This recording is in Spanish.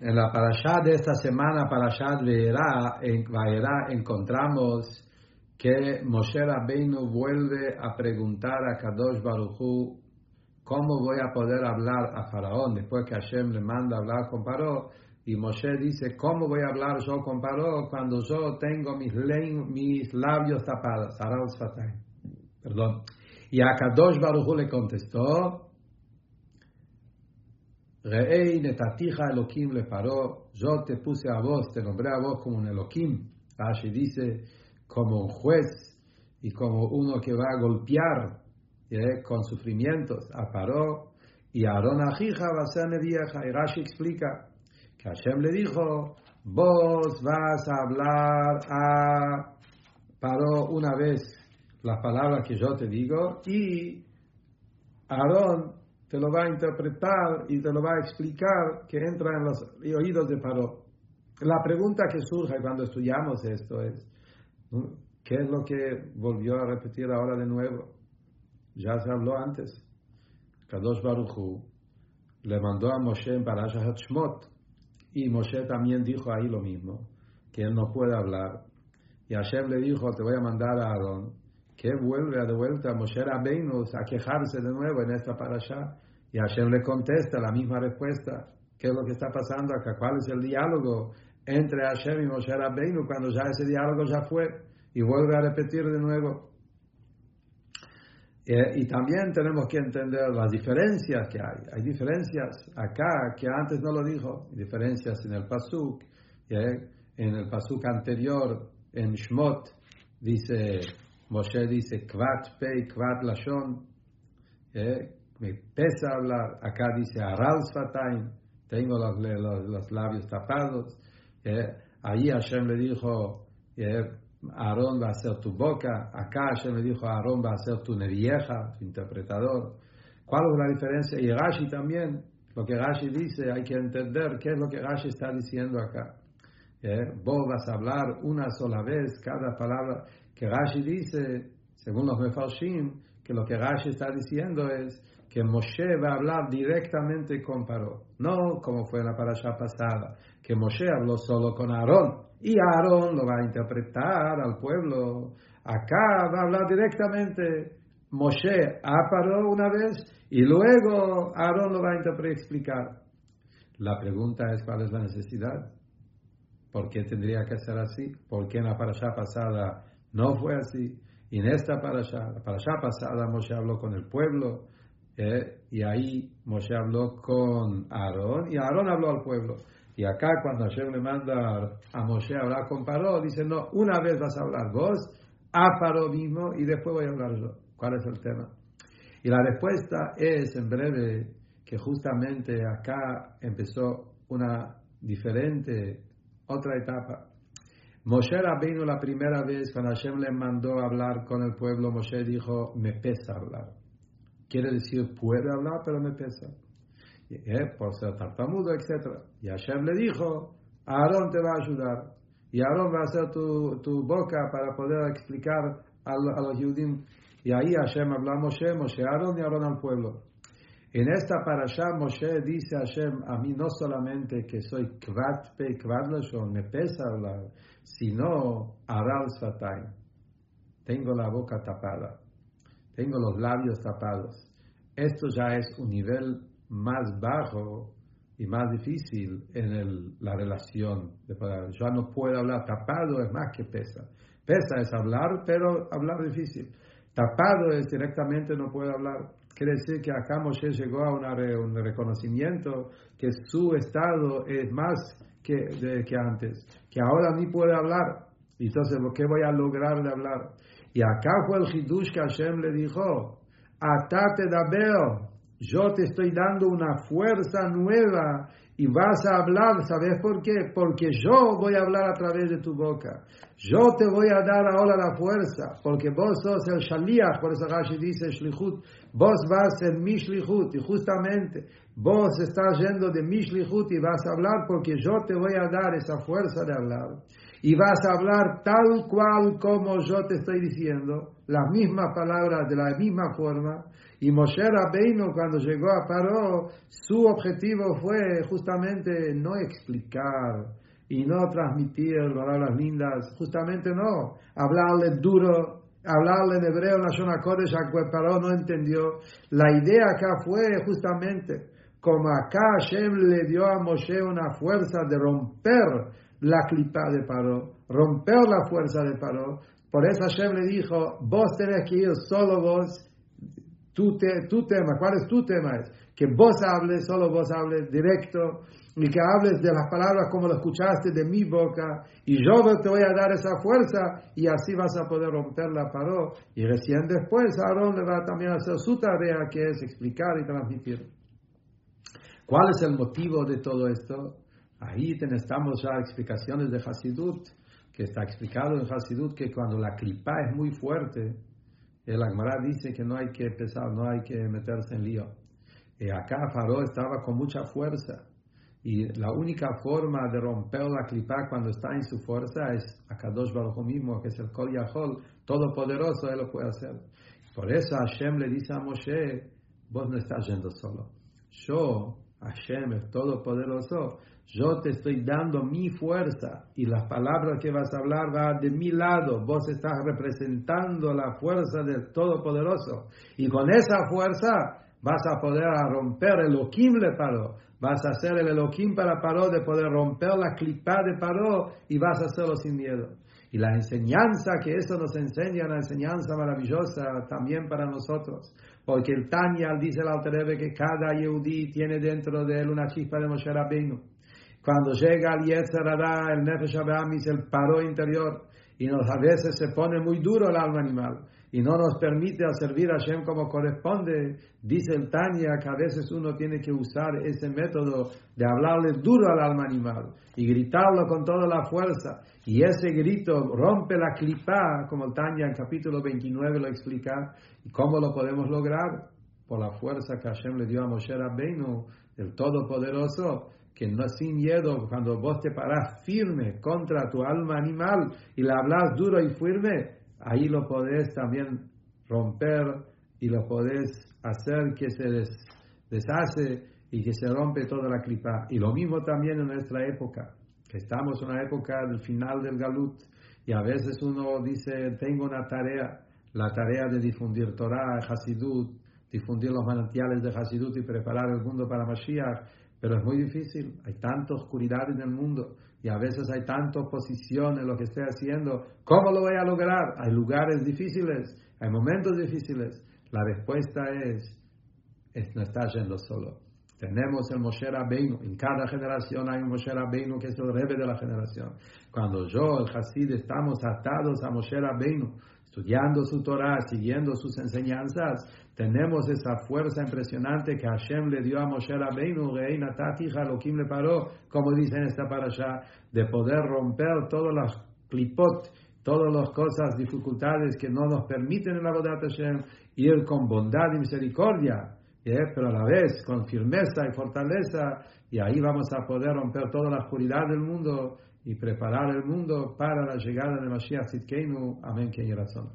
En la parashá de esta semana, parashá Vaera, en Vaera, encontramos que Moshe Rabbeinu vuelve a preguntar a Kadosh Baruchu cómo voy a poder hablar a Faraón después que Hashem le manda hablar con Paró. Y Moshe dice, ¿cómo voy a hablar yo con Paró cuando yo tengo mis, mis labios tapados? Perdón. Y a Kadosh Baruchu le contestó, Reei netatija Elohim le paró, yo te puse a vos, te nombré a vos como un Elohim. Rashi dice, como un juez y como uno que va a golpear con sufrimientos a Paró. Y Aarón Ajija va a ser vieja. Y Rashi explica que Hashem le dijo, vos vas a hablar a Paró una vez las palabras que yo te digo y Aarón te lo va a interpretar y te lo va a explicar que entra en los oídos de Paró. La pregunta que surge cuando estudiamos esto es, ¿qué es lo que volvió a repetir ahora de nuevo? Ya se habló antes. Kadosh Baruchu le mandó a Moshe en Parashat Shmot y Moshe también dijo ahí lo mismo, que él no puede hablar. Y Hashem le dijo, te voy a mandar a Aarón, que vuelve de vuelta a Moshe Rabbeinu a quejarse de nuevo en esta parasha y Hashem le contesta la misma respuesta. ¿Qué es lo que está pasando acá? ¿Cuál es el diálogo entre Hashem y Moshe Rabbeinu cuando ya ese diálogo ya fue? Y vuelve a repetir de nuevo. Eh, y también tenemos que entender las diferencias que hay. Hay diferencias acá que antes no lo dijo, diferencias en el Pasuk. Eh, en el Pasuk anterior, en Shmot, dice, Moshe dice, Kvat Pei, Kvat Lashon. Eh, me pesa hablar. Acá dice Aral Sfataim, tengo los, los, labios tapados. Eh, ahí Hashem le dijo, eh, Aarón va a ser tu boca. Acá Hashem le dijo, Aarón va a ser tu nevieja, tu interpretador. ¿Cuál es la diferencia? Y Rashi también, lo que Rashi dice, hay que entender qué es lo que Rashi está diciendo acá. Eh, vos vas a hablar una sola vez cada palabra que Rashi dice, según los Mefarshim, que lo que Rashi está diciendo es que Moshe va a hablar directamente con Paró, no como fue en la parasha pasada, que Moshe habló solo con Aarón y Aarón lo va a interpretar al pueblo. Acá va a hablar directamente Moshe a Paró una vez y luego Aarón lo va a interpretar. La pregunta es cuál es la necesidad. ¿Por qué tendría que ser así? ¿Por qué en la parasha pasada no fue así? Y en esta parasha, la parasha pasada, Moshe habló con el pueblo, eh, y ahí Moshe habló con Aarón y Aarón habló al pueblo. Y acá cuando Hashem le manda a Moshe a hablar con Paró, dice, no, una vez vas a hablar vos, a Paró mismo, y después voy a hablar yo. ¿Cuál es el tema? Y la respuesta es, en breve, que justamente acá empezó una diferente, otra etapa. Moshe vino la primera vez, cuando Hashem le mandó hablar con el pueblo, Moshe dijo, me pesa hablar quiere decir puede hablar, pero me pesa. Eh, por ser tartamudo, etc. Y Hashem le dijo, Aarón te va a ayudar. Y Aarón va a ser tu, tu boca para poder explicar a, a los judíos. Y ahí Hashem habla a Moshe, Moshe Aarón y Aarón al pueblo. En esta parasha Moshe dice a Hashem, a mí no solamente que soy kvat pe kvat me pesa hablar, sino aral satay. Tengo la boca tapada tengo los labios tapados. Esto ya es un nivel más bajo y más difícil en la relación de palabras. Ya no puedo hablar tapado, es más que pesa. Pesa es hablar, pero hablar difícil. Tapado es directamente no puedo hablar. Quiere decir que acá Moshe llegó a un reconocimiento que su estado es más que, que antes, que ahora ni puede hablar. Entonces, ¿qué voy a lograr de hablar? Y acá fue el hidush que Hashem le dijo, atate dabeo, yo te estoy dando una fuerza nueva y vas a hablar, ¿sabes por qué? Porque yo voy a hablar a través de tu boca. Yo te voy a dar ahora la fuerza, porque vos sos el shaliach, por eso Rashi dice shlichut, vos vas en mi shlichut, y justamente vos estás yendo de mi shlichut y vas a hablar porque yo te voy a dar esa fuerza de hablar y vas a hablar tal cual como yo te estoy diciendo. las mismas palabras de la misma forma. Y Moshe Rabbeinu cuando llegó a Paró, su objetivo fue justamente no explicar y no transmitir palabras lindas, justamente no, hablarle duro, hablarle en hebreo, la Shona Kodesh, a Paró no entendió. La idea acá fue justamente, como acá Hashem le dio a Moshe una fuerza de romper la clipa de Paró, romper la fuerza de Paró. Por eso Hashem le dijo, vos tenés que ir solo vos, tu, tu tema, ¿cuál es tu tema? Es que vos hables, solo vos hables directo, y que hables de las palabras como lo escuchaste de mi boca, y yo te voy a dar esa fuerza, y así vas a poder romper la paró. Y recién después Aarón le va también a hacer su tarea, que es explicar y transmitir. ¿Cuál es el motivo de todo esto? Ahí estamos ya explicaciones de Hasidut, que está explicado en Hasidut que cuando la clipa es muy fuerte, el Agmará dice que no hay que pesar, no hay que meterse en lío. Y acá Faró estaba con mucha fuerza y la única forma de romper la clipa cuando está en su fuerza es a Kadosh Baruch mismo, que es el Kol Yahol, todopoderoso, él lo puede hacer. Por eso Hashem le dice a Moshe, vos no estás yendo solo. Yo, Hashem, el todopoderoso, yo te estoy dando mi fuerza y las palabras que vas a hablar van de mi lado. Vos estás representando la fuerza del Todopoderoso. Y con esa fuerza vas a poder romper el Elohim le paró. Vas a hacer el Elohim para paró de poder romper la clipa de paró y vas a hacerlo sin miedo. Y la enseñanza que eso nos enseña, una enseñanza maravillosa también para nosotros. Porque el Tanya dice la Alterebe que cada Yehudi tiene dentro de él una chispa de Moshe Rabbeinu. Cuando llega el Yetzer el Nefesh Abrahamis, el paro interior, y nos, a veces se pone muy duro el alma animal y no nos permite servir a Hashem como corresponde, dice el Tanya que a veces uno tiene que usar ese método de hablarle duro al alma animal y gritarlo con toda la fuerza. Y ese grito rompe la clipa, como el Tanya en capítulo 29 lo explica. ¿Y cómo lo podemos lograr? Por la fuerza que Hashem le dio a Moshe Rabbeinu, el Todopoderoso, que no sin miedo, cuando vos te parás firme contra tu alma animal y le hablas duro y firme, ahí lo podés también romper y lo podés hacer que se deshace y que se rompe toda la clipa. Y lo mismo también en nuestra época, que estamos en una época del final del Galut y a veces uno dice, tengo una tarea, la tarea de difundir Torah, Hasidut, difundir los manantiales de Hasidut y preparar el mundo para Mashiach pero es muy difícil, hay tanta oscuridad en el mundo y a veces hay tanta oposición en lo que estoy haciendo. ¿Cómo lo voy a lograr? Hay lugares difíciles, hay momentos difíciles. La respuesta es, es no está yendo solo. Tenemos el Moshe Rabbeinu. En cada generación hay un Moshe Rabbeinu que es el rebe de la generación. Cuando yo, el Hasid, estamos atados a Moshe Rabbeinu, estudiando su Torah, siguiendo sus enseñanzas, tenemos esa fuerza impresionante que Hashem le dio a Moshe Rabbeinu, Rei Natati Halokim le paró, como dice en esta parasha, de poder romper todas las clipot, todas las cosas, dificultades que no nos permiten en la de Hashem, ir con bondad y misericordia, ¿eh? pero a la vez con firmeza y fortaleza, y ahí vamos a poder romper toda la oscuridad del mundo y preparar el mundo para la llegada de Mashiach Sitkenu. Amén, que razón.